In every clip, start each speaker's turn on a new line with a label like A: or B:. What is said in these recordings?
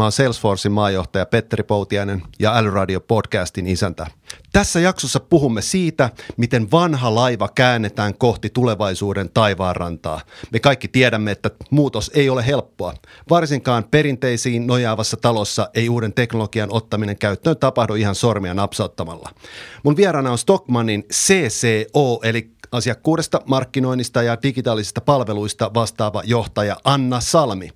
A: Mä oon Salesforcein maajohtaja Petteri Poutiainen ja Älyradio podcastin isäntä. Tässä jaksossa puhumme siitä, miten vanha laiva käännetään kohti tulevaisuuden taivaanrantaa. Me kaikki tiedämme, että muutos ei ole helppoa. Varsinkaan perinteisiin nojaavassa talossa ei uuden teknologian ottaminen käyttöön tapahdu ihan sormia napsauttamalla. Mun vieraana on Stockmannin CCO eli asiakkuudesta, markkinoinnista ja digitaalisista palveluista vastaava johtaja Anna Salmi.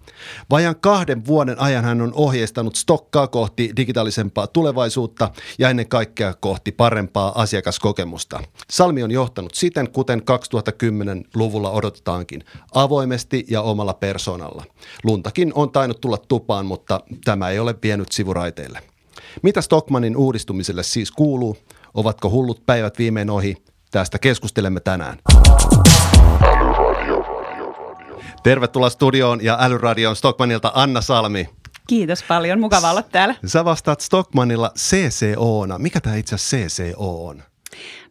A: Vajan kahden vuoden ajan hän on ohjeistanut Stokkaa kohti digitaalisempaa tulevaisuutta ja ennen kaikkea kohti parempaa asiakaskokemusta. Salmi on johtanut siten, kuten 2010-luvulla odotetaankin, avoimesti ja omalla persoonalla. Luntakin on tainnut tulla tupaan, mutta tämä ei ole vienyt sivuraiteille. Mitä Stockmanin uudistumiselle siis kuuluu? Ovatko hullut päivät viimein ohi? Tästä keskustelemme tänään. Tervetuloa studioon ja Älyradion Stockmanilta Anna Salmi.
B: Kiitos paljon, mukava olla täällä.
A: Sä vastaat Stockmanilla CCOna. Mikä tämä itse asiassa CCO on?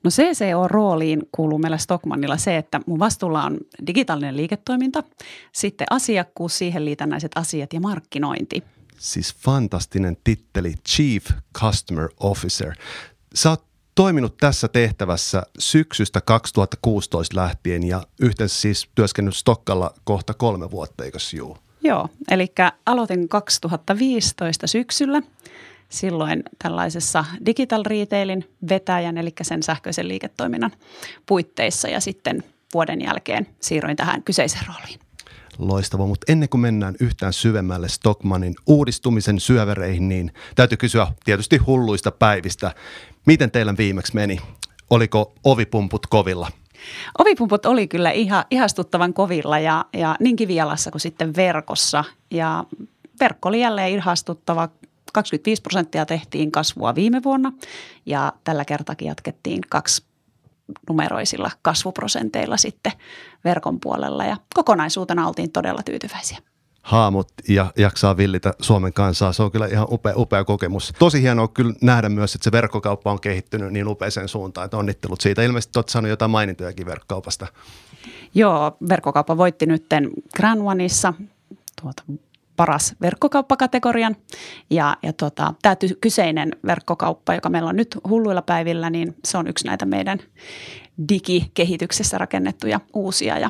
B: No CCO-rooliin kuuluu meillä Stockmannilla se, että mun vastuulla on digitaalinen liiketoiminta, sitten asiakkuus, siihen liitännäiset asiat ja markkinointi.
A: Siis fantastinen titteli Chief Customer Officer. Sä oot toiminut tässä tehtävässä syksystä 2016 lähtien ja yhteensä siis työskennellyt Stokkalla kohta kolme vuotta, eikös juu?
B: Joo, eli aloitin 2015 syksyllä silloin tällaisessa digital retailin vetäjän, eli sen sähköisen liiketoiminnan puitteissa ja sitten vuoden jälkeen siirroin tähän kyseiseen rooliin.
A: Loistava, mutta ennen kuin mennään yhtään syvemmälle Stockmanin uudistumisen syövereihin, niin täytyy kysyä tietysti hulluista päivistä. Miten teillä viimeksi meni? Oliko ovipumput kovilla?
B: Ovipumput oli kyllä ihan, ihastuttavan kovilla ja, ja niin kivialassa kuin sitten verkossa. Ja verkko oli jälleen ihastuttava. 25 prosenttia tehtiin kasvua viime vuonna ja tällä kertakin jatkettiin kaksi numeroisilla kasvuprosenteilla sitten verkon puolella ja kokonaisuutena oltiin todella tyytyväisiä
A: haamut ja jaksaa villitä Suomen kansaa. Se on kyllä ihan upea, upea kokemus. Tosi hienoa kyllä nähdä myös, että se verkkokauppa on kehittynyt niin upeeseen suuntaan, että onnittelut siitä. Ilmeisesti olet saanut jotain mainintojakin verkkokaupasta.
B: Joo, verkkokauppa voitti nytten Grand Oneissa tuota, paras verkkokauppakategorian. Ja, ja tota, tämä kyseinen verkkokauppa, joka meillä on nyt hulluilla päivillä, niin se on yksi näitä meidän digikehityksessä rakennettuja uusia ja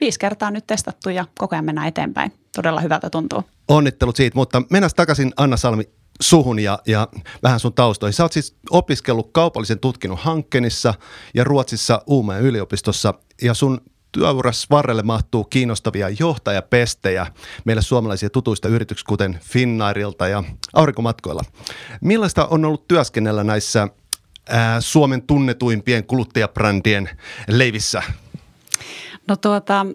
B: viisi kertaa nyt testattu ja koko ajan mennään eteenpäin. Todella hyvältä tuntuu.
A: Onnittelut siitä, mutta mennään takaisin Anna Salmi suhun ja, ja vähän sun taustoihin. Sä oot siis opiskellut kaupallisen tutkinnon Hankkenissa ja Ruotsissa Uumeen yliopistossa ja sun työuras varrelle mahtuu kiinnostavia johtajapestejä meille suomalaisia tutuista yrityksistä, kuten Finnairilta ja Aurinkomatkoilla. Millaista on ollut työskennellä näissä ää, Suomen tunnetuimpien kuluttajabrändien leivissä?
B: No tuota,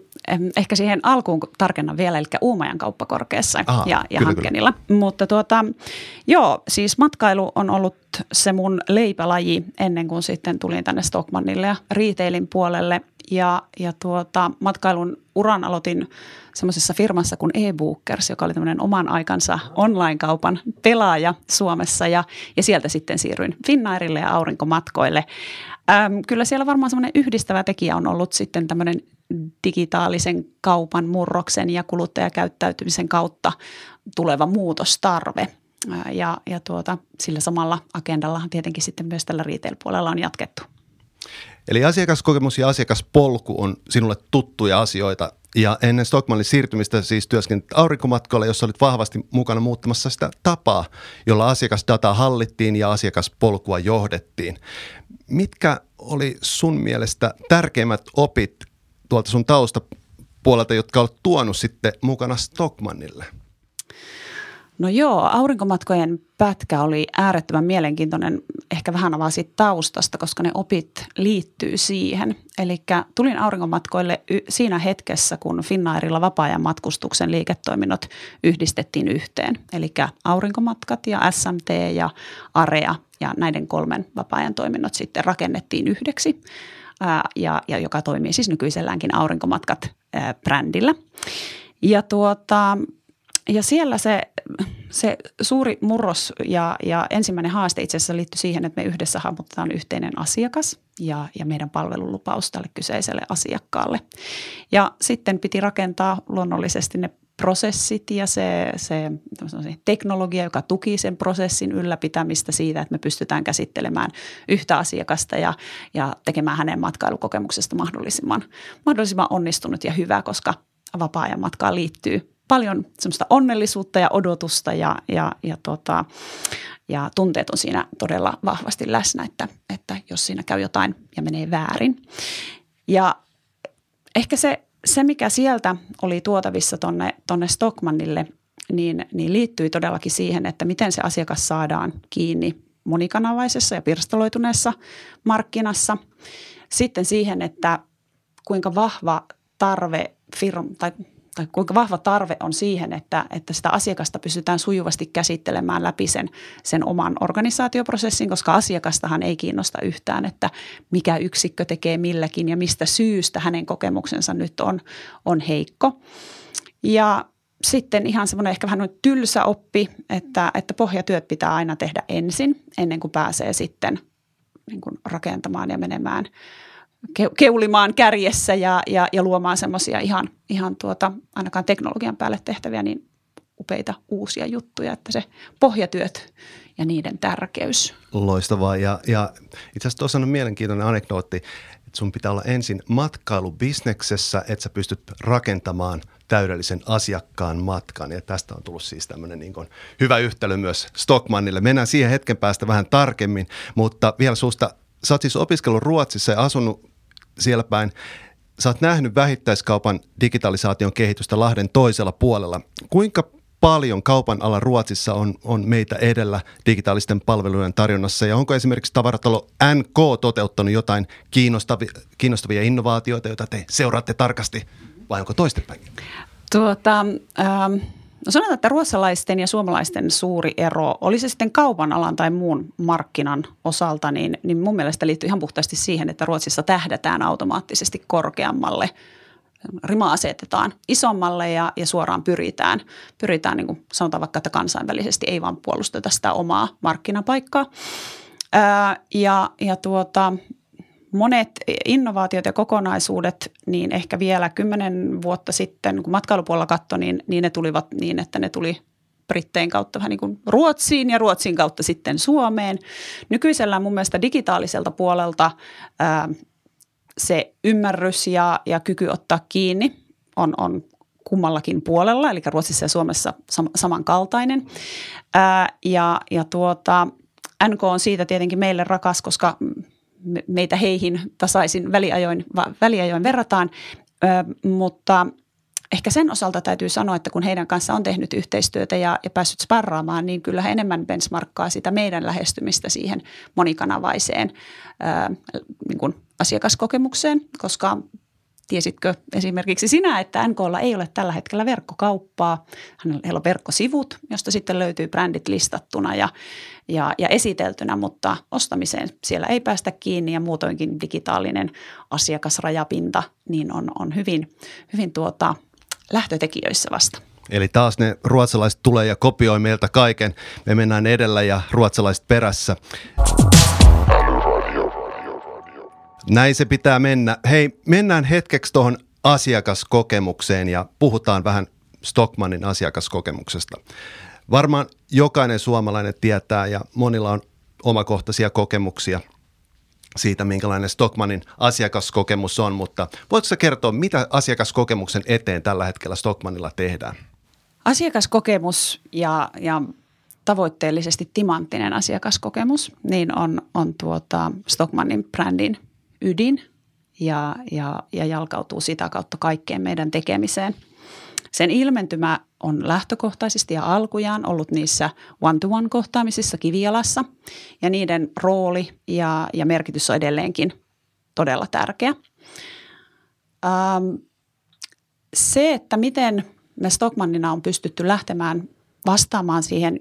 B: ehkä siihen alkuun tarkennan vielä, eli Uumajan kauppakorkeassa Aha, ja, ja kyllä, Hankkenilla. Kyllä. Mutta tuota, joo, siis matkailu on ollut se mun leipälaji ennen kuin sitten tulin tänne Stockmannille ja retailin puolelle. Ja, ja tuota, matkailun uran aloitin semmoisessa firmassa kuin eBookers, joka oli tämmöinen oman aikansa online-kaupan pelaaja Suomessa. Ja, ja sieltä sitten siirryin Finnairille ja aurinkomatkoille. Kyllä siellä varmaan semmoinen yhdistävä tekijä on ollut sitten tämmöinen digitaalisen kaupan murroksen ja kuluttajakäyttäytymisen kautta tuleva muutostarve. Ja, ja tuota, sillä samalla agendalla tietenkin sitten myös tällä retail-puolella on jatkettu.
A: Eli asiakaskokemus ja asiakaspolku on sinulle tuttuja asioita. Ja ennen Stockmannin siirtymistä siis työskentelit aurinkomatkoilla, jossa olit vahvasti mukana muuttamassa sitä tapaa, jolla asiakasdataa hallittiin ja asiakaspolkua johdettiin. Mitkä oli sun mielestä tärkeimmät opit tuolta sun taustapuolelta, jotka olet tuonut sitten mukana Stockmannille?
B: No joo, aurinkomatkojen pätkä oli äärettömän mielenkiintoinen. Ehkä vähän avaa siitä taustasta, koska ne opit liittyy siihen. Eli tulin aurinkomatkoille siinä hetkessä, kun Finnairilla vapaa-ajan matkustuksen liiketoiminnot yhdistettiin yhteen. Eli aurinkomatkat ja SMT ja Area ja näiden kolmen vapaa-ajan toiminnot sitten rakennettiin yhdeksi ja, ja joka toimii siis nykyiselläänkin Aurinkomatkat brändillä. Ja, tuota, ja siellä se, se suuri murros ja, ja ensimmäinen haaste itse asiassa liittyy siihen, että me yhdessä hahmotetaan yhteinen asiakas ja, ja meidän palvelulupaus tälle kyseiselle asiakkaalle. Ja sitten piti rakentaa luonnollisesti ne prosessit ja se, se teknologia, joka tuki sen prosessin ylläpitämistä siitä, että me pystytään käsittelemään yhtä asiakasta ja, ja tekemään hänen matkailukokemuksesta mahdollisimman, mahdollisimman onnistunut ja hyvä, koska vapaa-ajan matkaan liittyy paljon semmoista onnellisuutta ja odotusta ja, ja, ja, tota, ja tunteet on siinä todella vahvasti läsnä, että, että jos siinä käy jotain ja menee väärin. Ja ehkä se, se mikä sieltä oli tuotavissa tonne, tonne Stockmannille, niin, niin liittyi todellakin siihen, että miten se asiakas saadaan kiinni monikanavaisessa ja pirstaloituneessa markkinassa. Sitten siihen, että kuinka vahva tarve firma tai tai kuinka vahva tarve on siihen, että, että sitä asiakasta pystytään sujuvasti käsittelemään läpi sen, sen oman organisaatioprosessin, koska asiakastahan ei kiinnosta yhtään, että mikä yksikkö tekee milläkin ja mistä syystä hänen kokemuksensa nyt on, on heikko. Ja sitten ihan semmoinen ehkä vähän tylsä oppi, että, että pohjatyöt pitää aina tehdä ensin, ennen kuin pääsee sitten niin kuin rakentamaan ja menemään – keulimaan kärjessä ja, ja, ja luomaan semmoisia ihan, ihan tuota, ainakaan teknologian päälle tehtäviä niin upeita uusia juttuja, että se pohjatyöt ja niiden tärkeys.
A: Loistavaa ja, ja itse asiassa tuossa on mielenkiintoinen anekdootti, että sun pitää olla ensin matkailubisneksessä, että sä pystyt rakentamaan täydellisen asiakkaan matkan ja tästä on tullut siis tämmöinen niin kuin hyvä yhtälö myös Stockmannille. Mennään siihen hetken päästä vähän tarkemmin, mutta vielä susta sä oot siis opiskellut Ruotsissa ja asunut siellä päin. Sä oot nähnyt vähittäiskaupan digitalisaation kehitystä Lahden toisella puolella. Kuinka paljon kaupan ala Ruotsissa on, on meitä edellä digitaalisten palvelujen tarjonnassa ja onko esimerkiksi tavaratalo NK toteuttanut jotain kiinnostavia, kiinnostavia innovaatioita, joita te seuraatte tarkasti vai onko toistepäin?
B: Tuota, ähm, No sanotaan, että ruotsalaisten ja suomalaisten suuri ero, oli se sitten kaupan alan tai muun markkinan osalta, niin, niin mun mielestä liittyy ihan puhtaasti siihen, että Ruotsissa tähdätään automaattisesti korkeammalle. Rima asetetaan isommalle ja, ja suoraan pyritään, pyritään niin kuin sanotaan vaikka, että kansainvälisesti ei vaan puolusteta sitä omaa markkinapaikkaa. Ää, ja, ja tuota, monet innovaatiot ja kokonaisuudet, niin ehkä vielä kymmenen vuotta sitten, kun matkailupuolella katsoi, niin, niin ne tulivat niin, että ne tuli Brittein kautta vähän niin kuin Ruotsiin ja Ruotsin kautta sitten Suomeen. Nykyisellä mun mielestä digitaaliselta puolelta ää, se ymmärrys ja, ja kyky ottaa kiinni on, on kummallakin puolella, eli Ruotsissa ja Suomessa sam- samankaltainen. Ää, ja, ja tuota, NK on siitä tietenkin meille rakas, koska meitä heihin tasaisin väliajoin, väliajoin verrataan, ö, mutta ehkä sen osalta täytyy sanoa, että kun heidän kanssa on tehnyt yhteistyötä ja, ja päässyt sparraamaan, niin kyllä he enemmän benchmarkkaa sitä meidän lähestymistä siihen monikanavaiseen ö, niin kuin asiakaskokemukseen, koska Tiesitkö esimerkiksi sinä, että NKlla ei ole tällä hetkellä verkkokauppaa? Heillä on verkkosivut, josta sitten löytyy brändit listattuna ja, ja, ja esiteltynä, mutta ostamiseen siellä ei päästä kiinni ja muutoinkin digitaalinen asiakasrajapinta niin on, on hyvin, hyvin tuota, lähtötekijöissä vasta.
A: Eli taas ne ruotsalaiset tulee ja kopioi meiltä kaiken. Me mennään edellä ja ruotsalaiset perässä. Näin se pitää mennä. Hei, mennään hetkeksi tuohon asiakaskokemukseen ja puhutaan vähän Stockmannin asiakaskokemuksesta. Varmaan jokainen suomalainen tietää ja monilla on omakohtaisia kokemuksia siitä, minkälainen Stockmannin asiakaskokemus on, mutta voitko kertoa, mitä asiakaskokemuksen eteen tällä hetkellä Stockmannilla tehdään?
B: Asiakaskokemus ja, ja tavoitteellisesti timanttinen asiakaskokemus, niin on, on tuota Stockmannin brändin ydin ja, ja, ja jalkautuu sitä kautta kaikkeen meidän tekemiseen. Sen ilmentymä on lähtökohtaisesti ja alkujaan ollut niissä one-to-one kohtaamisissa kivialassa ja niiden rooli ja, ja merkitys on edelleenkin todella tärkeä. Ähm, se, että miten me Stockmannina on pystytty lähtemään vastaamaan siihen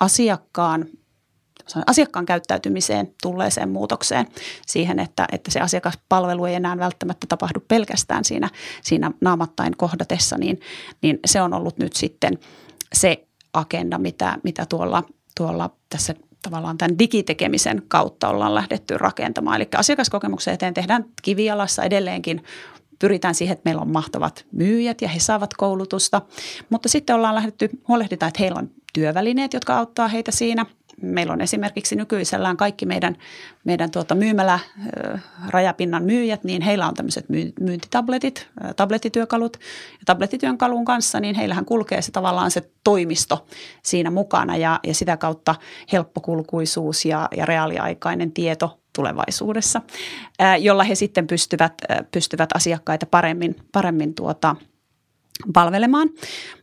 B: asiakkaan asiakkaan käyttäytymiseen tulleeseen muutokseen siihen, että, että se asiakaspalvelu ei enää välttämättä tapahdu pelkästään siinä, siinä naamattain kohdatessa, niin, niin se on ollut nyt sitten se agenda, mitä, mitä tuolla, tuolla tässä tavallaan tämän digitekemisen kautta ollaan lähdetty rakentamaan. Eli asiakaskokemuksen eteen tehdään kivialassa edelleenkin pyritään siihen, että meillä on mahtavat myyjät ja he saavat koulutusta. Mutta sitten ollaan lähdetty, huolehditaan, että heillä on työvälineet, jotka auttaa heitä siinä – Meillä on esimerkiksi nykyisellään kaikki meidän, meidän tuota myymälä rajapinnan myyjät, niin heillä on tämmöiset myyntitabletit, tablettityökalut. Ja tablettityönkalun kanssa, niin heillähän kulkee se tavallaan se toimisto siinä mukana ja, ja sitä kautta helppokulkuisuus ja, ja reaaliaikainen tieto tulevaisuudessa, jolla he sitten pystyvät, pystyvät asiakkaita paremmin, paremmin tuota – palvelemaan.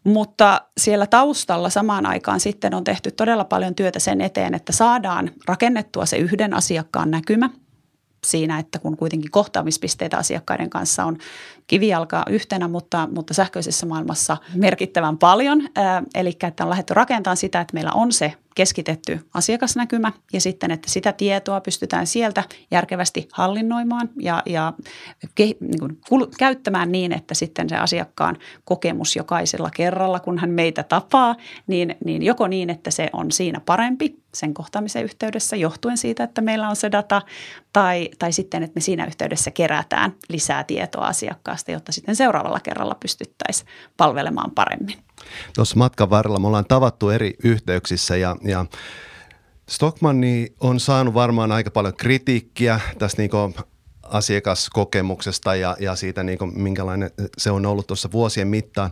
B: Mutta siellä taustalla samaan aikaan sitten on tehty todella paljon työtä sen eteen, että saadaan rakennettua se yhden asiakkaan näkymä siinä, että kun kuitenkin kohtaamispisteitä asiakkaiden kanssa on kivijalka yhtenä, mutta, mutta sähköisessä maailmassa merkittävän paljon. Eli että on lähdetty rakentamaan sitä, että meillä on se keskitetty asiakasnäkymä ja sitten, että sitä tietoa pystytään sieltä järkevästi hallinnoimaan ja, ja ke, niin kuin, kul, käyttämään niin, että sitten se asiakkaan kokemus jokaisella kerralla, kun hän meitä tapaa, niin, niin joko niin, että se on siinä parempi sen kohtaamisen yhteydessä johtuen siitä, että meillä on se data, tai, tai sitten, että me siinä yhteydessä kerätään lisää tietoa asiakkaasta, jotta sitten seuraavalla kerralla pystyttäisiin palvelemaan paremmin.
A: Tuossa matkan varrella me ollaan tavattu eri yhteyksissä ja, ja Stockmanni on saanut varmaan aika paljon kritiikkiä tästä niin asiakaskokemuksesta ja, ja siitä, niin kuin, minkälainen se on ollut tuossa vuosien mittaan.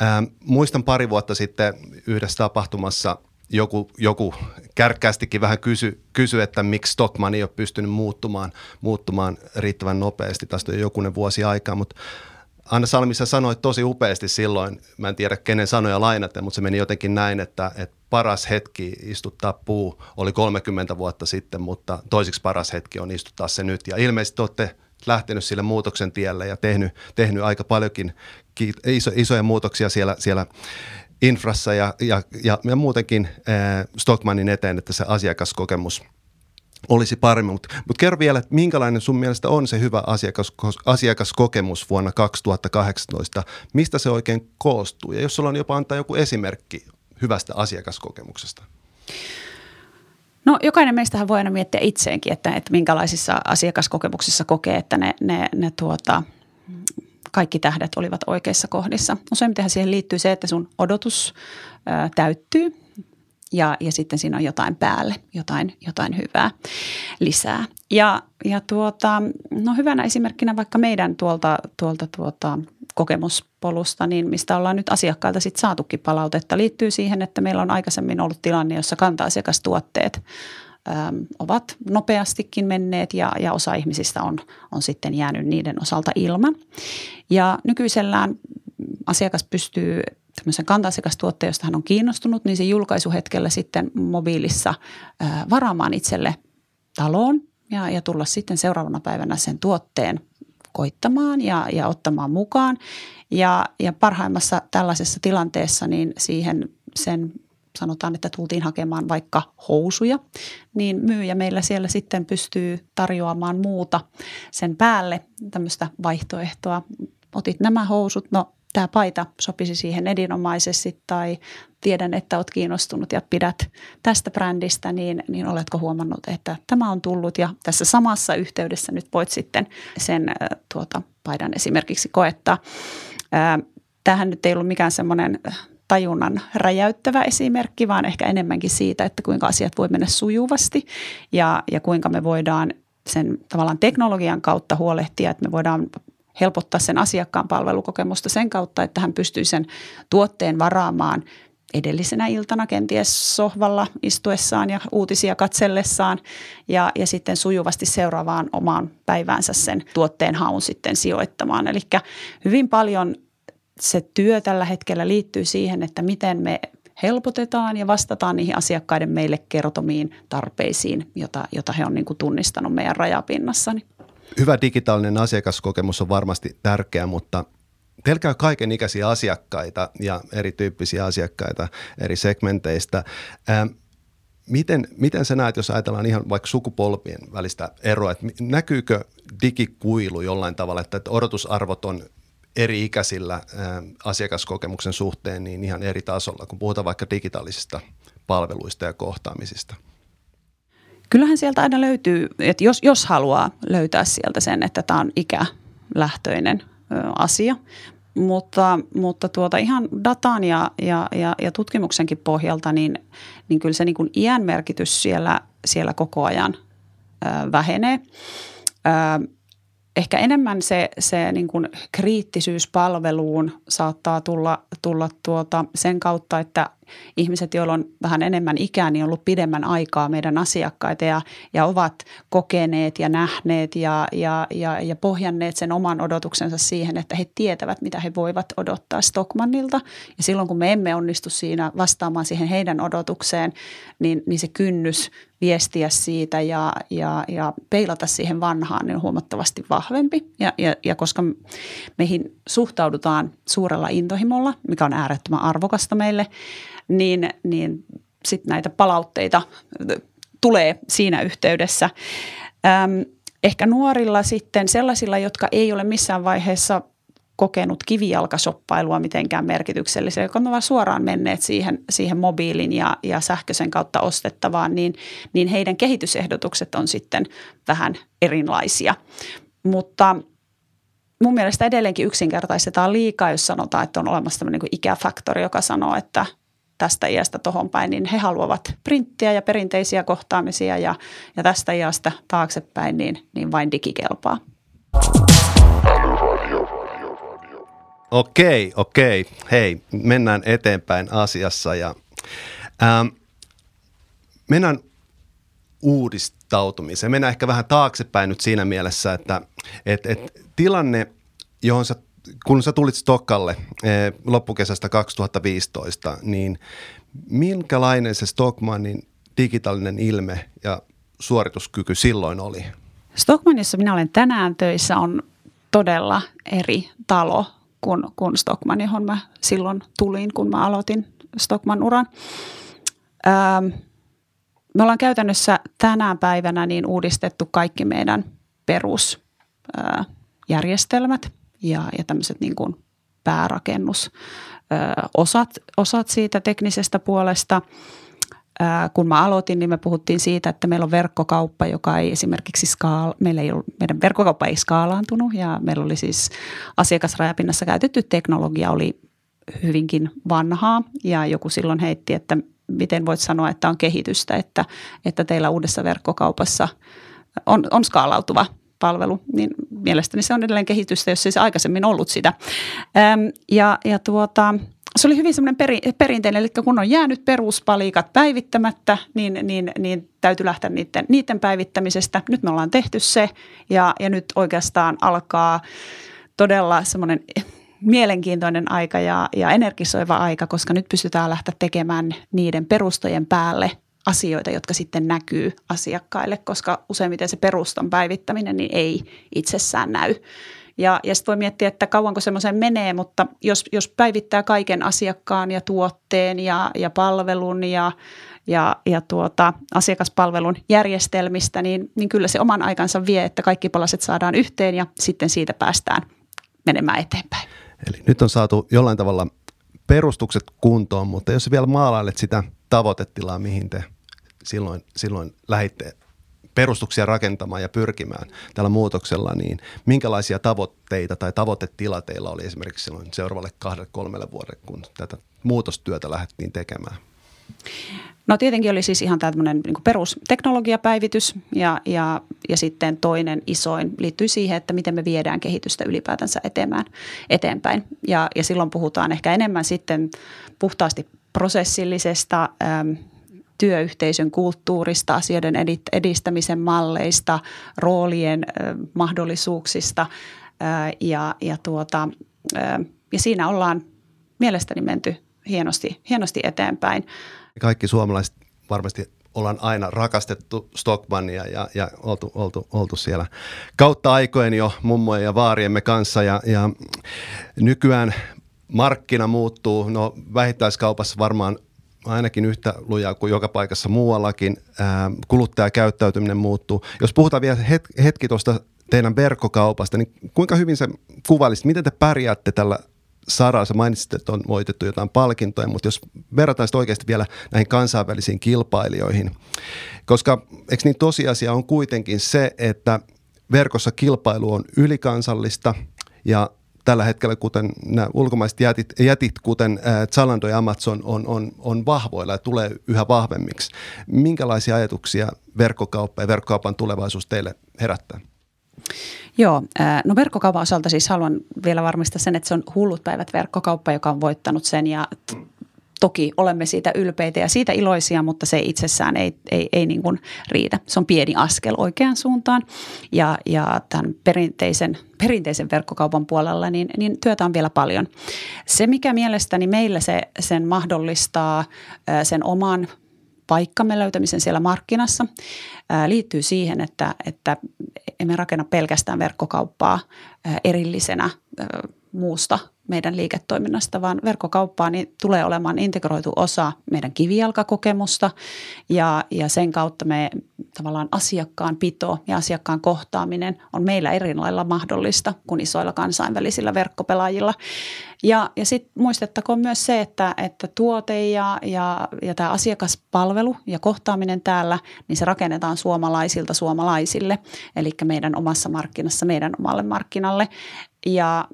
A: Ää, muistan pari vuotta sitten yhdessä tapahtumassa joku, joku kärkkäästikin vähän kysy, kysy, että miksi Stockman ei ole pystynyt muuttumaan, muuttumaan riittävän nopeasti. Tästä on jokunen vuosi aikaa, mutta Anna Salmi, sä sanoit tosi upeasti silloin, mä en tiedä kenen sanoja lainatte, mutta se meni jotenkin näin, että, että paras hetki istuttaa puu oli 30 vuotta sitten, mutta toisiksi paras hetki on istuttaa se nyt. Ja ilmeisesti olette lähtenyt sille muutoksen tielle ja tehnyt, tehnyt aika paljonkin iso, isoja muutoksia siellä, siellä infrassa ja, ja, ja, ja muutenkin äh, Stockmanin eteen, että se asiakaskokemus – olisi paremmin. Mutta mut kerro vielä, että minkälainen sun mielestä on se hyvä asiakas, asiakaskokemus vuonna 2018? Mistä se oikein koostuu? Ja jos sulla on jopa antaa joku esimerkki hyvästä asiakaskokemuksesta.
B: No jokainen meistähän voi aina miettiä itseenkin, että, että minkälaisissa asiakaskokemuksissa kokee, että ne, ne, ne tuota, kaikki tähdet olivat oikeissa kohdissa. Useimmitenhan siihen liittyy se, että sun odotus ää, täyttyy ja, ja sitten siinä on jotain päälle, jotain, jotain hyvää lisää. Ja, ja tuota, no hyvänä esimerkkinä vaikka meidän tuolta, tuolta tuota kokemuspolusta, niin mistä ollaan nyt asiakkailta sitten saatukin palautetta, liittyy siihen, että meillä on aikaisemmin ollut tilanne, jossa kanta-asiakastuotteet ovat nopeastikin menneet ja, ja osa ihmisistä on, on sitten jäänyt niiden osalta ilman. Ja nykyisellään asiakas pystyy tämmöisen kanta-asiakastuotteen, josta hän on kiinnostunut, niin se julkaisuhetkellä sitten mobiilissa ää, varaamaan itselle taloon ja, ja tulla sitten seuraavana päivänä sen tuotteen koittamaan ja, ja ottamaan mukaan. Ja, ja parhaimmassa tällaisessa tilanteessa niin siihen sen sanotaan, että tultiin hakemaan vaikka housuja, niin myyjä meillä siellä sitten pystyy tarjoamaan muuta sen päälle tämmöistä vaihtoehtoa. Otit nämä housut, no tämä paita sopisi siihen erinomaisesti tai tiedän, että olet kiinnostunut ja pidät tästä brändistä, niin, niin oletko huomannut, että tämä on tullut ja tässä samassa yhteydessä nyt voit sitten sen tuota, paidan esimerkiksi koettaa. Tähän nyt ei ollut mikään semmoinen tajunnan räjäyttävä esimerkki, vaan ehkä enemmänkin siitä, että kuinka asiat voi mennä sujuvasti ja, ja kuinka me voidaan sen tavallaan teknologian kautta huolehtia, että me voidaan helpottaa sen asiakkaan palvelukokemusta sen kautta, että hän pystyy sen tuotteen varaamaan edellisenä iltana kenties sohvalla istuessaan ja uutisia katsellessaan ja, ja sitten sujuvasti seuraavaan omaan päiväänsä sen tuotteen haun sitten sijoittamaan. Eli hyvin paljon se työ tällä hetkellä liittyy siihen, että miten me helpotetaan ja vastataan niihin asiakkaiden meille kertomiin tarpeisiin, jota, jota he on niin kuin tunnistanut meidän rajapinnassa
A: hyvä digitaalinen asiakaskokemus on varmasti tärkeä, mutta käy kaiken ikäisiä asiakkaita ja erityyppisiä asiakkaita eri segmenteistä. Ähm, miten, miten sä näet, jos ajatellaan ihan vaikka sukupolvien välistä eroa, että näkyykö digikuilu jollain tavalla, että odotusarvot on eri ikäisillä ähm, asiakaskokemuksen suhteen niin ihan eri tasolla, kun puhutaan vaikka digitaalisista palveluista ja kohtaamisista –
B: Kyllähän sieltä aina löytyy, että jos, jos haluaa löytää sieltä sen, että tämä on ikälähtöinen asia, mutta, mutta tuota, ihan datan ja, ja, ja, ja tutkimuksenkin pohjalta, niin, niin kyllä se niin kuin iän merkitys siellä, siellä koko ajan ö, vähenee. Ö, ehkä enemmän se, se niin kuin kriittisyys palveluun saattaa tulla, tulla tuota sen kautta, että ihmiset, joilla on vähän enemmän ikää, niin on ollut pidemmän aikaa meidän asiakkaita ja, ja ovat kokeneet ja nähneet ja, ja, ja, ja pohjanneet sen oman odotuksensa siihen, että he tietävät, mitä he voivat odottaa Stockmannilta. Ja silloin, kun me emme onnistu siinä vastaamaan siihen heidän odotukseen, niin, niin se kynnys viestiä siitä ja, ja, ja peilata siihen vanhaan niin on huomattavasti vahvempi. Ja, ja, ja koska meihin suhtaudutaan suurella intohimolla, mikä on äärettömän arvokasta meille, niin, niin sitten näitä palautteita tulee siinä yhteydessä. Öm, ehkä nuorilla sitten sellaisilla, jotka ei ole missään vaiheessa kokenut kivijalkasoppailua mitenkään merkityksellisiä, jotka ovat suoraan menneet siihen, siihen mobiilin ja, ja sähköisen kautta ostettavaan, niin, niin heidän kehitysehdotukset on sitten vähän erilaisia. Mutta mun mielestä edelleenkin yksinkertaistetaan liikaa, jos sanotaan, että on olemassa tämmöinen niin ikäfaktori, joka sanoo, että tästä iästä tohon päin, niin he haluavat printtiä ja perinteisiä kohtaamisia ja, ja tästä iästä taaksepäin, niin, niin vain digikelpaa.
A: Okei, okei. Hei, mennään eteenpäin asiassa ja ähm, mennään uudistautumiseen. Mennään ehkä vähän taaksepäin nyt siinä mielessä, että et, et, tilanne, johon sä kun sä tulit Stokkalle eh, loppukesästä 2015, niin minkälainen se Stockmannin digitaalinen ilme ja suorituskyky silloin oli?
B: Stockmannissa minä olen tänään töissä on todella eri talo kuin, kuin Stockman, johon mä silloin tulin, kun mä aloitin Stockman uran. Ähm, me ollaan käytännössä tänään päivänä niin uudistettu kaikki meidän perusjärjestelmät – ja, ja tämmöiset niin kuin päärakennus, osat, osat siitä teknisestä puolesta. Kun mä aloitin, niin me puhuttiin siitä, että meillä on verkkokauppa, joka ei esimerkiksi skaala, meillä ei ollut, meidän verkkokauppa ei skaalaantunut ja meillä oli siis asiakasrajapinnassa käytetty teknologia oli hyvinkin vanhaa ja joku silloin heitti, että miten voit sanoa, että on kehitystä, että, että teillä uudessa verkkokaupassa on, on skaalautuva palvelu, niin mielestäni se on edelleen kehitystä, jos ei se aikaisemmin ollut sitä. ja, ja tuota, se oli hyvin semmoinen peri, perinteinen, eli kun on jäänyt peruspalikat päivittämättä, niin, niin, niin täytyy lähteä niiden, niiden päivittämisestä. Nyt me ollaan tehty se ja, ja nyt oikeastaan alkaa todella semmoinen mielenkiintoinen aika ja, ja energisoiva aika, koska nyt pystytään lähteä tekemään niiden perustojen päälle asioita, jotka sitten näkyy asiakkaille, koska useimmiten se perustan päivittäminen niin ei itsessään näy. Ja, ja sitten voi miettiä, että kauanko semmoiseen menee, mutta jos, jos päivittää kaiken asiakkaan ja tuotteen ja, ja palvelun ja, ja, ja tuota, asiakaspalvelun järjestelmistä, niin, niin kyllä se oman aikansa vie, että kaikki palaset saadaan yhteen ja sitten siitä päästään menemään eteenpäin.
A: Eli nyt on saatu jollain tavalla perustukset kuntoon, mutta jos vielä maalailet sitä tavoitetilaa, mihin te silloin, silloin lähditte perustuksia rakentamaan ja pyrkimään tällä muutoksella, niin minkälaisia tavoitteita tai tavoitetila teillä oli esimerkiksi silloin seuraavalle kahdelle kolmelle vuodelle, kun tätä muutostyötä lähdettiin tekemään?
B: No tietenkin oli siis ihan tämmöinen niin perusteknologiapäivitys ja, ja, ja sitten toinen isoin liittyy siihen, että miten me viedään kehitystä ylipäätänsä eteenpäin. eteenpäin. Ja, ja silloin puhutaan ehkä enemmän sitten puhtaasti prosessillisesta ähm, työyhteisön kulttuurista, asioiden edistämisen malleista, roolien äh, mahdollisuuksista äh, ja, ja, tuota, äh, ja siinä ollaan mielestäni menty hienosti, hienosti eteenpäin.
A: Kaikki suomalaiset varmasti ollaan aina rakastettu Stockmannia ja, ja oltu, oltu, oltu siellä kautta aikojen jo mummojen ja vaariemme kanssa ja, ja nykyään markkina muuttuu, no vähittäiskaupassa varmaan ainakin yhtä lujaa kuin joka paikassa muuallakin. Kuluttajakäyttäytyminen muuttuu. Jos puhutaan vielä hetki tuosta teidän verkkokaupasta, niin kuinka hyvin se kuvailisi, miten te pärjäätte tällä saralla? Sä mainitsit, että on voitettu jotain palkintoja, mutta jos verrataan oikeasti vielä näihin kansainvälisiin kilpailijoihin, koska eikö niin tosiasia on kuitenkin se, että verkossa kilpailu on ylikansallista ja tällä hetkellä, kuten nämä ulkomaiset jätit, jätit kuten Zalando ja Amazon, on, on, on vahvoilla ja tulee yhä vahvemmiksi. Minkälaisia ajatuksia verkkokauppa ja verkkokaupan tulevaisuus teille herättää?
B: Joo, no verkkokaupan osalta siis haluan vielä varmistaa sen, että se on hullut päivät verkkokauppa, joka on voittanut sen ja toki olemme siitä ylpeitä ja siitä iloisia, mutta se itsessään ei, ei, ei niin kuin riitä. Se on pieni askel oikeaan suuntaan ja, ja tämän perinteisen, perinteisen verkkokaupan puolella niin, niin työtä on vielä paljon. Se, mikä mielestäni meillä se, sen mahdollistaa sen oman paikkamme löytämisen siellä markkinassa liittyy siihen, että, että emme rakenna pelkästään verkkokauppaa erillisenä muusta meidän liiketoiminnasta, vaan verkkokauppa niin tulee olemaan integroitu osa meidän kivijalkakokemusta ja, ja sen kautta me tavallaan asiakkaan pito ja asiakkaan kohtaaminen on meillä eri lailla mahdollista kuin isoilla kansainvälisillä verkkopelaajilla. Ja, ja sitten muistettakoon myös se, että, että tuote ja, ja, ja tämä asiakaspalvelu ja kohtaaminen täällä, niin se rakennetaan suomalaisilta suomalaisille, eli meidän omassa markkinassa, meidän omalle markkinalle. Ja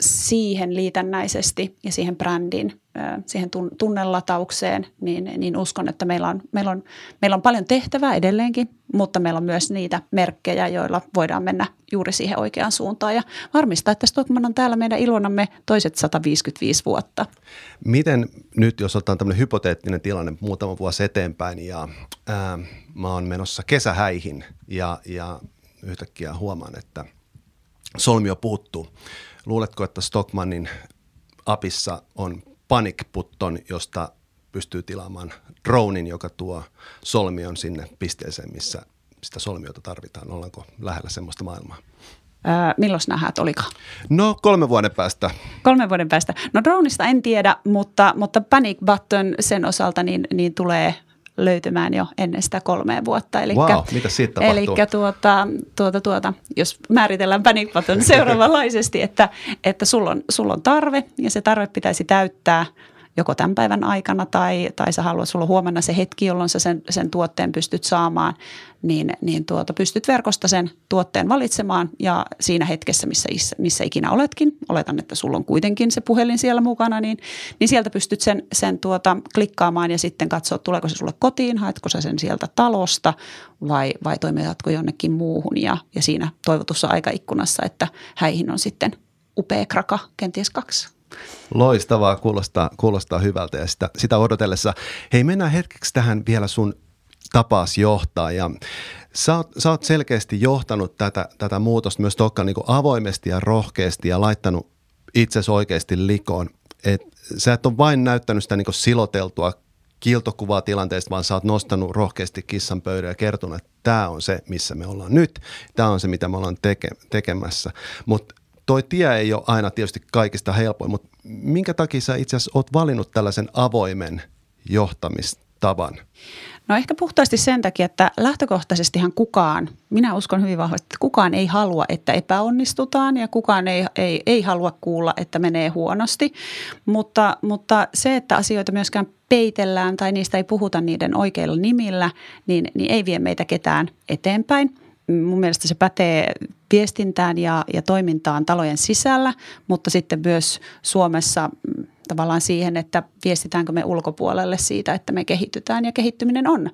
B: siihen liitännäisesti ja siihen brändin, siihen tunnelataukseen, niin, niin uskon, että meillä on, meillä, on, meillä on paljon tehtävää edelleenkin, mutta meillä on myös niitä merkkejä, joilla voidaan mennä juuri siihen oikeaan suuntaan ja varmistaa, että Stockman on täällä meidän ilonamme toiset 155 vuotta.
A: Miten nyt, jos otetaan tämmöinen hypoteettinen tilanne muutama vuosi eteenpäin ja ää, mä oon menossa kesähäihin ja, ja yhtäkkiä huomaan, että solmio puuttuu – Luuletko, että Stockmannin apissa on panic button, josta pystyy tilaamaan dronein, joka tuo solmion sinne pisteeseen, missä sitä solmiota tarvitaan? Ollaanko lähellä semmoista maailmaa?
B: Öö, milloin nämä häät oliko?
A: No kolme vuoden päästä.
B: Kolme vuoden päästä. No droneista en tiedä, mutta, mutta panic button sen osalta niin, niin tulee – löytymään jo ennen sitä kolmea vuotta.
A: Eli wow, mitä siitä tapahtuu?
B: Eli tuota, tuota, tuota, jos määritellään panic button seuraavanlaisesti, että, että sulla on, sulla on tarve ja se tarve pitäisi täyttää – joko tämän päivän aikana tai, tai sä haluat, sulla huomenna se hetki, jolloin sä sen, sen tuotteen pystyt saamaan, niin, niin tuota, pystyt verkosta sen tuotteen valitsemaan ja siinä hetkessä, missä, missä ikinä oletkin, oletan, että sulla on kuitenkin se puhelin siellä mukana, niin, niin sieltä pystyt sen, sen tuota, klikkaamaan ja sitten katsoa, tuleeko se sulle kotiin, haetko sä sen sieltä talosta vai, vai toimitatko jonnekin muuhun ja, ja siinä toivotussa aikaikkunassa, että häihin on sitten upea kraka, kenties kaksi.
A: Loistavaa, kuulostaa, kuulostaa hyvältä ja sitä, sitä odotellessa. Hei, mennään hetkeksi tähän vielä sun tapaas johtaa ja sä oot, sä oot selkeästi johtanut tätä, tätä muutosta myös Tokka niin avoimesti ja rohkeasti ja laittanut itsesi oikeasti likoon. Et sä et ole vain näyttänyt sitä niin siloteltua kiltokuvaa tilanteesta, vaan sä oot nostanut rohkeasti kissan pöydän ja kertonut, että tämä on se, missä me ollaan nyt, tämä on se, mitä me ollaan teke- tekemässä. Mutta toi tie ei ole aina tietysti kaikista helpoin, mutta minkä takia sä itse asiassa oot valinnut tällaisen avoimen johtamistavan?
B: No ehkä puhtaasti sen takia, että lähtökohtaisestihan kukaan, minä uskon hyvin vahvasti, että kukaan ei halua, että epäonnistutaan ja kukaan ei, ei, ei halua kuulla, että menee huonosti. Mutta, mutta se, että asioita myöskään peitellään tai niistä ei puhuta niiden oikeilla nimillä, niin, niin ei vie meitä ketään eteenpäin mun mielestä se pätee viestintään ja, ja toimintaan talojen sisällä, mutta sitten myös Suomessa mm, tavallaan siihen, että viestitäänkö me ulkopuolelle siitä, että me kehitytään ja kehittyminen on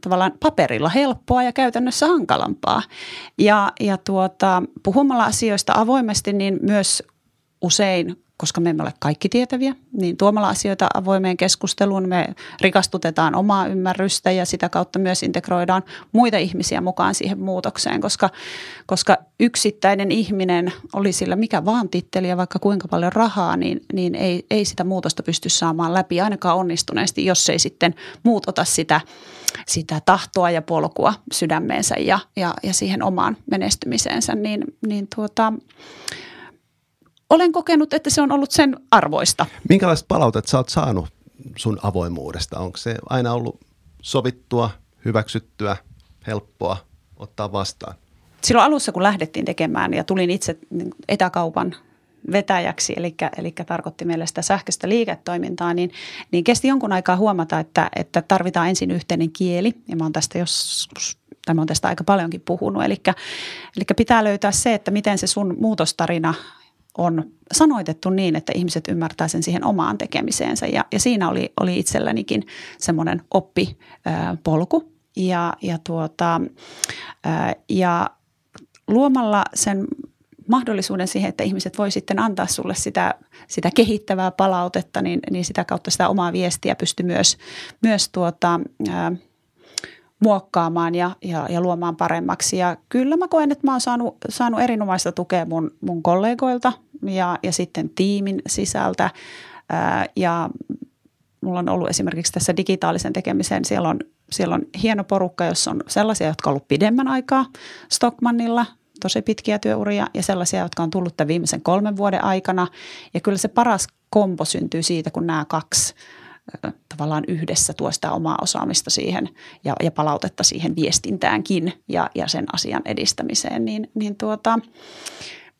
B: tavallaan paperilla helppoa ja käytännössä hankalampaa. Ja, ja tuota, puhumalla asioista avoimesti, niin myös usein koska me emme ole kaikki tietäviä, niin tuomalla asioita avoimeen keskusteluun me rikastutetaan omaa ymmärrystä ja sitä kautta myös integroidaan muita ihmisiä mukaan siihen muutokseen, koska, koska yksittäinen ihminen, oli sillä mikä vaan titteli ja vaikka kuinka paljon rahaa, niin, niin ei, ei sitä muutosta pysty saamaan läpi ainakaan onnistuneesti, jos ei sitten muut ota sitä, sitä tahtoa ja polkua sydämeensä ja, ja, ja siihen omaan menestymiseensä, niin, niin tuota, olen kokenut, että se on ollut sen arvoista.
A: Minkälaista palautetta sä oot saanut sun avoimuudesta? Onko se aina ollut sovittua, hyväksyttyä, helppoa ottaa vastaan?
B: Silloin alussa, kun lähdettiin tekemään ja tulin itse etäkaupan vetäjäksi, eli, eli tarkoitti meille sitä sähköistä liiketoimintaa, niin, niin kesti jonkun aikaa huomata, että, että tarvitaan ensin yhteinen kieli. Ja mä oon tästä joskus tai mä oon tästä aika paljonkin puhunut. Eli, eli pitää löytää se, että miten se sun muutostarina on sanoitettu niin, että ihmiset ymmärtää sen siihen omaan tekemiseensä. Ja, ja siinä oli, oli itsellänikin semmoinen oppipolku. Ja, ja, tuota, ja luomalla sen mahdollisuuden siihen, että ihmiset voi sitten antaa sulle sitä, sitä kehittävää palautetta, niin, niin sitä kautta sitä omaa viestiä pystyy myös, myös tuota, ää, muokkaamaan ja, ja, ja luomaan paremmaksi. Ja kyllä mä koen, että mä oon saanut, saanut erinomaista tukea mun, mun kollegoilta ja, ja sitten tiimin sisältä. Ää, ja mulla on ollut esimerkiksi tässä digitaalisen tekemisen, siellä on, siellä on hieno porukka, jossa on sellaisia, jotka on ollut pidemmän aikaa Stockmannilla, tosi pitkiä työuria ja sellaisia, jotka on tullut tämän viimeisen kolmen vuoden aikana. Ja kyllä se paras kompo syntyy siitä, kun nämä kaksi tavallaan yhdessä tuo sitä omaa osaamista siihen ja, ja palautetta siihen viestintäänkin ja, ja sen asian edistämiseen, niin, niin tuota,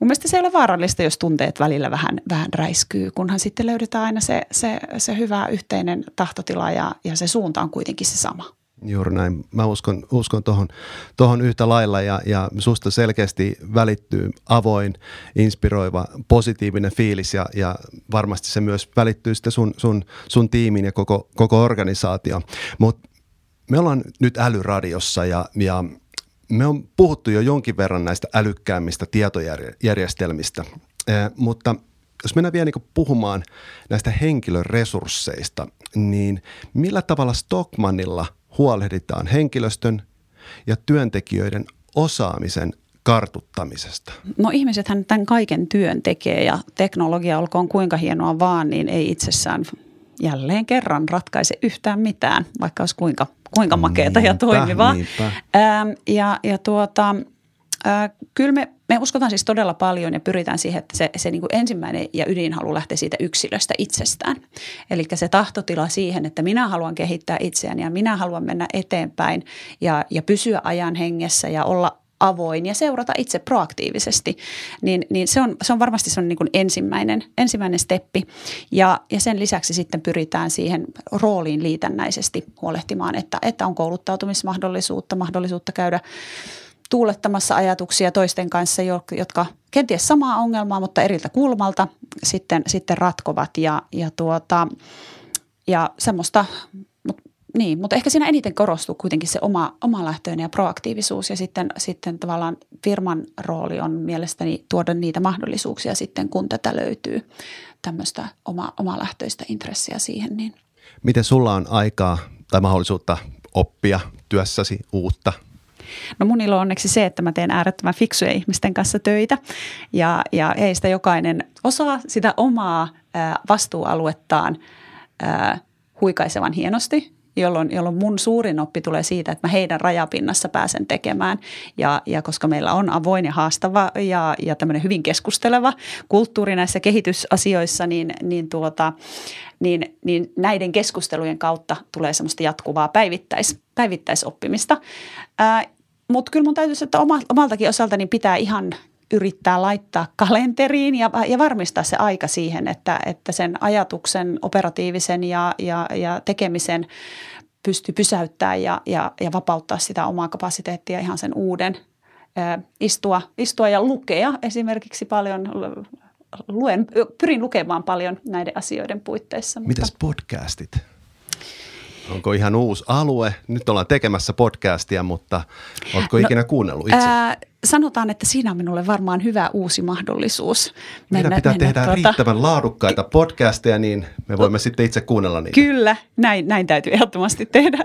B: mun mielestä se ei ole vaarallista, jos tunteet välillä vähän, vähän räiskyy, kunhan sitten löydetään aina se, se, se hyvä yhteinen tahtotila ja, ja se suunta on kuitenkin se sama.
A: Juuri näin. Mä uskon, uskon tohon, tohon yhtä lailla ja, ja susta selkeästi välittyy avoin, inspiroiva, positiivinen fiilis ja, ja varmasti se myös välittyy sitten sun, sun, sun tiimin ja koko, koko organisaatio. Mutta me ollaan nyt älyradiossa ja, ja me on puhuttu jo jonkin verran näistä älykkäämmistä tietojärjestelmistä, eh, mutta jos mennään vielä niin puhumaan näistä henkilöresursseista, niin millä tavalla Stockmannilla – huolehditaan henkilöstön ja työntekijöiden osaamisen kartuttamisesta?
B: No ihmisethän tämän kaiken työn tekee ja teknologia olkoon kuinka hienoa vaan, niin ei itsessään jälleen kerran ratkaise yhtään mitään, vaikka olisi kuinka, kuinka makeata niinpä, ja toimivaa. Niinpä. Ähm, ja, ja tuota, kyllä me me uskotaan siis todella paljon ja pyritään siihen, että se, se niin kuin ensimmäinen ja ydinhalu lähtee siitä yksilöstä itsestään. Eli se tahtotila siihen, että minä haluan kehittää itseäni ja minä haluan mennä eteenpäin ja, ja pysyä ajan hengessä ja olla avoin ja seurata itse proaktiivisesti, niin, niin se, on, se on varmasti se on niin kuin ensimmäinen, ensimmäinen steppi. Ja, ja sen lisäksi sitten pyritään siihen rooliin liitännäisesti huolehtimaan, että, että on kouluttautumismahdollisuutta, mahdollisuutta käydä tuulettamassa ajatuksia toisten kanssa, jotka kenties samaa ongelmaa, mutta eriltä kulmalta sitten, sitten ratkovat. Ja, ja, tuota, ja semmoista, mut, niin, mutta ehkä siinä eniten korostuu kuitenkin se oma, oma lähtöinen ja proaktiivisuus ja sitten, sitten tavallaan firman rooli on mielestäni tuoda niitä mahdollisuuksia sitten, kun tätä löytyy tämmöistä oma, oma lähtöistä intressiä siihen. Niin.
A: Miten sulla on aikaa tai mahdollisuutta oppia työssäsi uutta
B: No mun ilo on onneksi se, että mä teen äärettömän fiksuja ihmisten kanssa töitä ja, ja heistä jokainen osaa sitä omaa ää, vastuualuettaan ää, huikaisevan hienosti jolloin, jolloin mun suurin oppi tulee siitä, että mä heidän rajapinnassa pääsen tekemään. Ja, ja koska meillä on avoin ja haastava ja, ja tämmöinen hyvin keskusteleva kulttuuri näissä kehitysasioissa, niin, niin, tuota, niin, niin näiden keskustelujen kautta tulee semmoista jatkuvaa päivittäis, päivittäisoppimista. Mutta kyllä mun täytyy että oma, omaltakin osaltani pitää ihan yrittää laittaa kalenteriin ja, ja varmistaa se aika siihen, että, että sen ajatuksen operatiivisen ja, ja, ja tekemisen pystyy pysäyttämään ja, ja, ja vapauttaa sitä omaa kapasiteettia ihan sen uuden istua, istua ja lukea esimerkiksi paljon, luen, pyrin lukemaan paljon näiden asioiden puitteissa.
A: Mitäs podcastit? Onko ihan uusi alue? Nyt ollaan tekemässä podcastia, mutta oletko no, ikinä kuunnellut itse? Ää,
B: sanotaan, että siinä on minulle varmaan hyvä uusi mahdollisuus.
A: Mennä, Meidän pitää mennä tehdä tuota... riittävän laadukkaita podcasteja, niin me voimme sitten itse kuunnella niitä.
B: Kyllä, näin, näin täytyy ehdottomasti tehdä.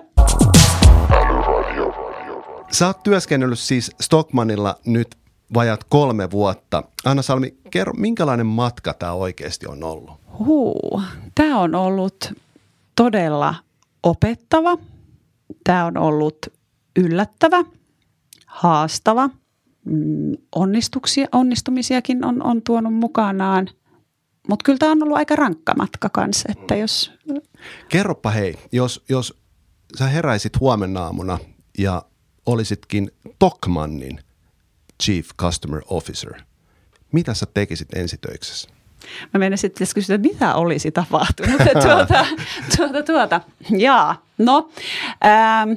A: Sä oot työskennellyt siis Stockmanilla nyt vajat kolme vuotta. Anna Salmi, kerro, minkälainen matka tämä oikeasti on ollut?
B: Huu, tämä on ollut todella opettava. Tämä on ollut yllättävä, haastava. Mm, onnistuksia, onnistumisiakin on, on tuonut mukanaan. Mutta kyllä tämä on ollut aika rankka matka kanssa. Että jos...
A: Kerropa hei, jos, jos sä heräisit huomenna aamuna ja olisitkin Tokmannin Chief Customer Officer, mitä sä tekisit ensitöiksessä?
B: Mä menen sitten kysyä, että mitä olisi tapahtunut. tuota, tuota, tuota. Jaa, no. Ähm,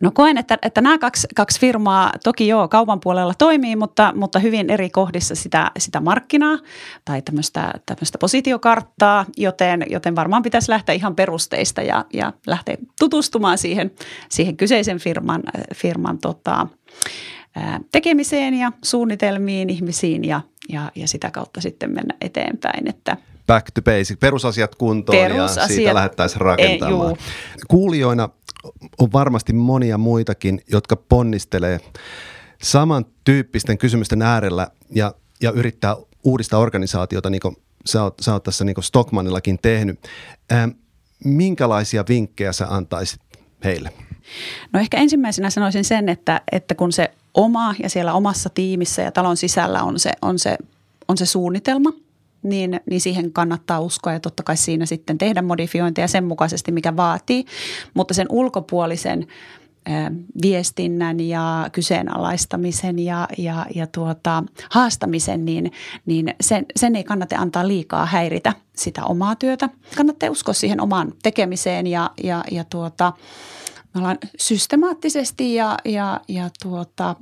B: No koen, että, että nämä kaksi, kaksi firmaa toki joo kaupan puolella toimii, mutta, mutta hyvin eri kohdissa sitä, sitä markkinaa tai tämmöistä, tämmöistä positiokarttaa, joten, joten varmaan pitäisi lähteä ihan perusteista ja, ja lähteä tutustumaan siihen, siihen kyseisen firman, firman tota, tekemiseen ja suunnitelmiin, ihmisiin ja, ja, ja sitä kautta sitten mennä eteenpäin, että –
A: back to basic, perusasiat kuntoon perusasiat, ja siitä lähdettäisiin rakentamaan. Ei, Kuulijoina on varmasti monia muitakin, jotka ponnistelee samantyyppisten kysymysten äärellä ja, ja yrittää uudistaa organisaatiota, niin kuin sä oot, sä oot tässä niin kuin Stockmanillakin tehnyt. Ähm, minkälaisia vinkkejä sä antaisit heille?
B: No ehkä ensimmäisenä sanoisin sen, että, että kun se oma ja siellä omassa tiimissä ja talon sisällä on se, on se, on se suunnitelma – niin, niin siihen kannattaa uskoa ja totta kai siinä sitten tehdä modifiointeja sen mukaisesti, mikä vaatii. Mutta sen ulkopuolisen viestinnän ja kyseenalaistamisen ja, ja, ja tuota, haastamisen, niin, niin sen, sen ei kannata antaa liikaa häiritä sitä omaa työtä. Kannattaa uskoa siihen omaan tekemiseen ja, ja, ja tuota, me ollaan systemaattisesti ja, ja, ja tuota,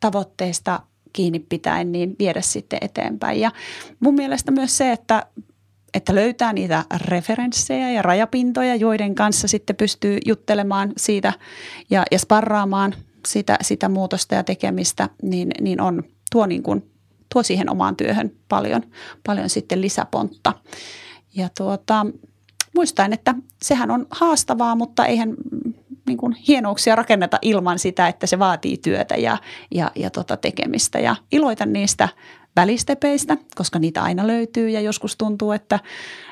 B: tavoitteista kiinni pitäen niin viedä sitten eteenpäin. Ja mun mielestä myös se, että että löytää niitä referenssejä ja rajapintoja, joiden kanssa sitten pystyy juttelemaan siitä ja, ja sparraamaan sitä, sitä muutosta ja tekemistä, niin, niin on, tuo, niin kuin, tuo siihen omaan työhön paljon, paljon sitten lisäpontta. Ja tuota, muistaen, että sehän on haastavaa, mutta eihän niin kuin hienouksia rakenneta ilman sitä, että se vaatii työtä ja, ja, ja tota tekemistä. Ja iloitan niistä välistepeistä, koska niitä aina löytyy ja joskus tuntuu, että,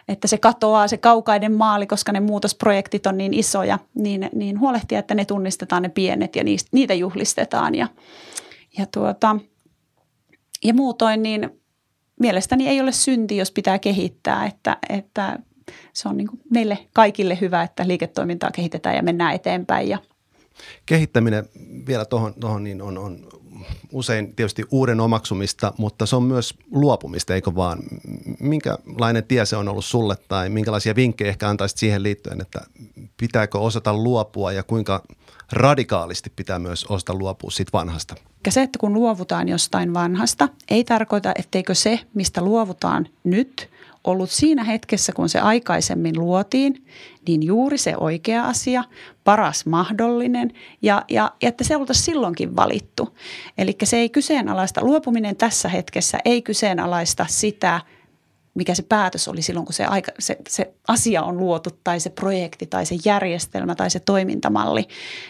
B: että se katoaa se kaukaiden maali, koska ne muutosprojektit on niin isoja, niin, niin huolehtia, että ne tunnistetaan ne pienet ja niistä, niitä juhlistetaan. Ja, ja, tuota, ja muutoin niin mielestäni ei ole synti, jos pitää kehittää, että, että se on niin kuin meille kaikille hyvä, että liiketoimintaa kehitetään ja mennään eteenpäin. Ja
A: Kehittäminen vielä tuohon, tohon niin on, on usein tietysti uuden omaksumista, mutta se on myös luopumista, eikö vaan? Minkälainen tie se on ollut sulle tai minkälaisia vinkkejä ehkä antaisit siihen liittyen, että pitääkö osata luopua ja kuinka radikaalisti pitää myös osata luopua siitä vanhasta?
B: Ja se, että kun luovutaan jostain vanhasta, ei tarkoita, etteikö se, mistä luovutaan nyt – ollut siinä hetkessä, kun se aikaisemmin luotiin, niin juuri se oikea asia, paras mahdollinen ja, ja, ja että se oltaisiin silloinkin valittu. Eli se ei kyseenalaista, luopuminen tässä hetkessä ei kyseenalaista sitä, mikä se päätös oli silloin, kun se, aika, se, se asia on luotu tai se projekti tai se järjestelmä tai se toimintamalli.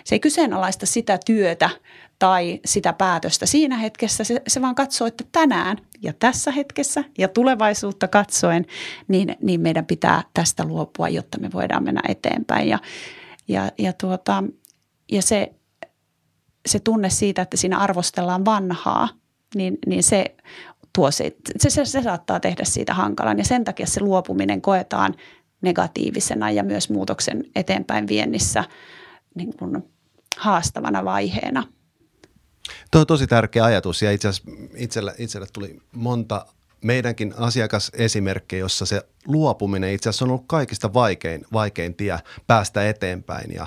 B: Se ei kyseenalaista sitä työtä tai sitä päätöstä siinä hetkessä. Se, se vaan katsoo, että tänään ja tässä hetkessä ja tulevaisuutta katsoen, niin, niin meidän pitää tästä luopua, jotta me voidaan mennä eteenpäin. Ja, ja, ja, tuota, ja se, se tunne siitä, että siinä arvostellaan vanhaa, niin, niin se, tuo se, se, se, saattaa tehdä siitä hankalan. Ja sen takia se luopuminen koetaan negatiivisena ja myös muutoksen eteenpäin viennissä niin kuin haastavana vaiheena –
A: Tuo on tosi tärkeä ajatus ja itse asiassa itselle, tuli monta meidänkin asiakasesimerkkejä, jossa se luopuminen itse asiassa on ollut kaikista vaikein, vaikein tie päästä eteenpäin. Ja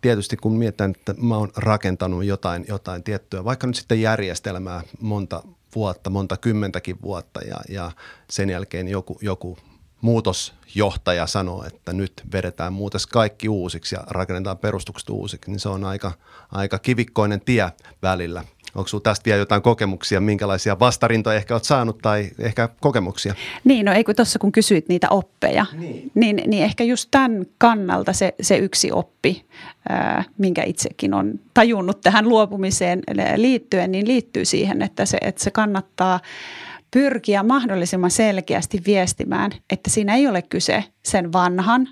A: tietysti kun mietitään, että mä oon rakentanut jotain, jotain tiettyä, vaikka nyt sitten järjestelmää monta vuotta, monta kymmentäkin vuotta ja, ja sen jälkeen joku, joku muutosjohtaja sanoo, että nyt vedetään muutos kaikki uusiksi ja rakennetaan perustukset uusiksi, niin se on aika, aika kivikkoinen tie välillä. Onko sinulla tästä vielä jotain kokemuksia, minkälaisia vastarintoja ehkä olet saanut tai ehkä kokemuksia?
B: Niin, no ei kun tuossa kun kysyit niitä oppeja, niin, niin, niin ehkä just tämän kannalta se, se yksi oppi, ää, minkä itsekin on tajunnut tähän luopumiseen liittyen, niin liittyy siihen, että se, että se kannattaa – pyrkiä mahdollisimman selkeästi viestimään, että siinä ei ole kyse sen vanhan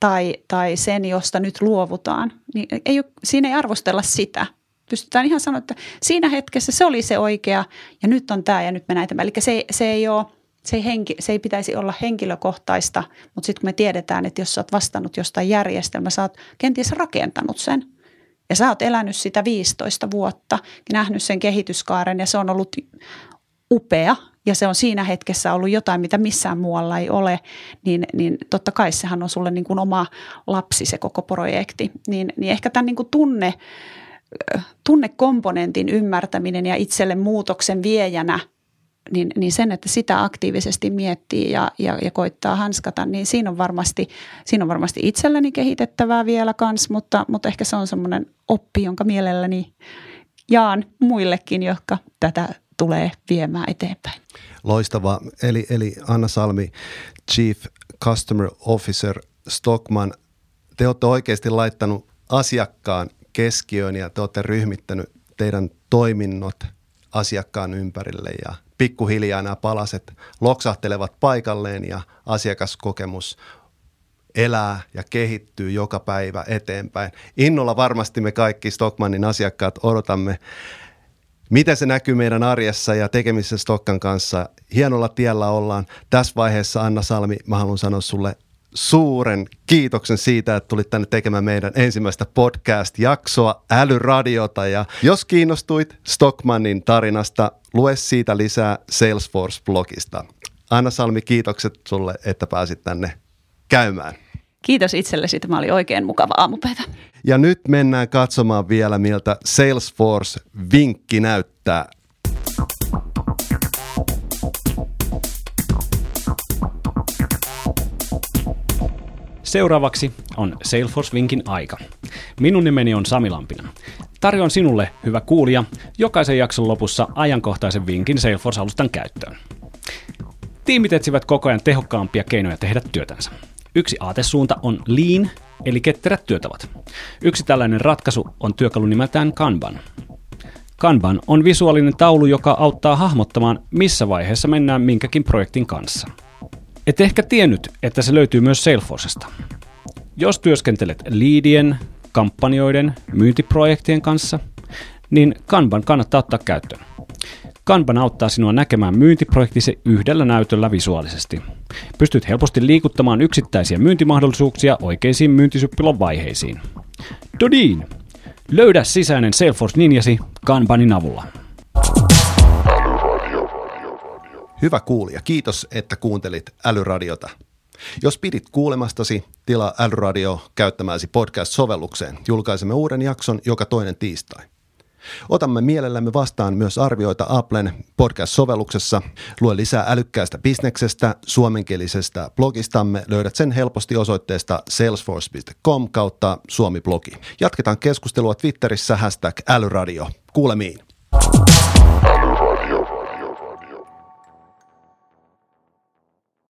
B: tai, tai sen, josta nyt luovutaan. Niin ei, siinä ei arvostella sitä. Pystytään ihan sanoa, että siinä hetkessä se oli se oikea ja nyt on tämä ja nyt me näitä. Eli se, se ei ole se ei, henki, se ei pitäisi olla henkilökohtaista, mutta sitten kun me tiedetään, että jos sä oot vastannut jostain järjestelmää, sä oot kenties rakentanut sen. Ja sä oot elänyt sitä 15 vuotta, nähnyt sen kehityskaaren ja se on ollut upea ja se on siinä hetkessä ollut jotain, mitä missään muualla ei ole, niin, niin totta kai sehän on sulle niin kuin oma lapsi se koko projekti. Niin, niin ehkä tämän niin kuin tunne, tunnekomponentin ymmärtäminen ja itselle muutoksen viejänä – niin, niin sen, että sitä aktiivisesti miettii ja, ja, ja koittaa hanskata, niin siinä on varmasti, siinä on varmasti itselleni kehitettävää vielä kans, mutta, mutta ehkä se on semmoinen oppi, jonka mielelläni jaan muillekin, jotka tätä tulee viemään eteenpäin.
A: Loistava. Eli, eli Anna Salmi, Chief Customer Officer Stockman, te olette oikeasti laittanut asiakkaan keskiöön ja te olette ryhmittänyt teidän toiminnot asiakkaan ympärille ja pikkuhiljaa nämä palaset loksahtelevat paikalleen ja asiakaskokemus elää ja kehittyy joka päivä eteenpäin. Innolla varmasti me kaikki Stockmannin asiakkaat odotamme, miten se näkyy meidän arjessa ja tekemisessä Stokkan kanssa. Hienolla tiellä ollaan. Tässä vaiheessa Anna Salmi, mä haluan sanoa sulle suuren kiitoksen siitä, että tulit tänne tekemään meidän ensimmäistä podcast-jaksoa Älyradiota. Ja jos kiinnostuit Stockmannin tarinasta, lue siitä lisää Salesforce-blogista. Anna Salmi, kiitokset sulle, että pääsit tänne käymään.
B: Kiitos itsellesi, tämä oli oikein mukava aamupäivä.
A: Ja nyt mennään katsomaan vielä, miltä Salesforce-vinkki näyttää.
C: Seuraavaksi on Salesforce-vinkin aika. Minun nimeni on Sami Lampinen. Tarjoan sinulle, hyvä kuulija, jokaisen jakson lopussa ajankohtaisen vinkin Salesforce-alustan käyttöön. Tiimit etsivät koko ajan tehokkaampia keinoja tehdä työtänsä. Yksi aatesuunta on lean, eli ketterät työtavat. Yksi tällainen ratkaisu on työkalu nimeltään Kanban. Kanban on visuaalinen taulu, joka auttaa hahmottamaan, missä vaiheessa mennään minkäkin projektin kanssa – et ehkä tiennyt, että se löytyy myös Salesforcesta. Jos työskentelet liidien, kampanjoiden, myyntiprojektien kanssa, niin Kanban kannattaa ottaa käyttöön. Kanban auttaa sinua näkemään myyntiprojektisi yhdellä näytöllä visuaalisesti. Pystyt helposti liikuttamaan yksittäisiä myyntimahdollisuuksia oikeisiin myyntisyppilon vaiheisiin. Dodin! Löydä sisäinen Salesforce-ninjasi Kanbanin avulla.
A: Hyvä kuulija, kiitos, että kuuntelit Älyradiota. Jos pidit kuulemastasi, tilaa Älyradio käyttämääsi podcast-sovellukseen. Julkaisemme uuden jakson joka toinen tiistai. Otamme mielellämme vastaan myös arvioita Applen podcast-sovelluksessa. Lue lisää älykkäästä bisneksestä, suomenkielisestä blogistamme. Löydät sen helposti osoitteesta salesforce.com kautta suomi-blogi. Jatketaan keskustelua Twitterissä hashtag älyradio. Kuulemiin.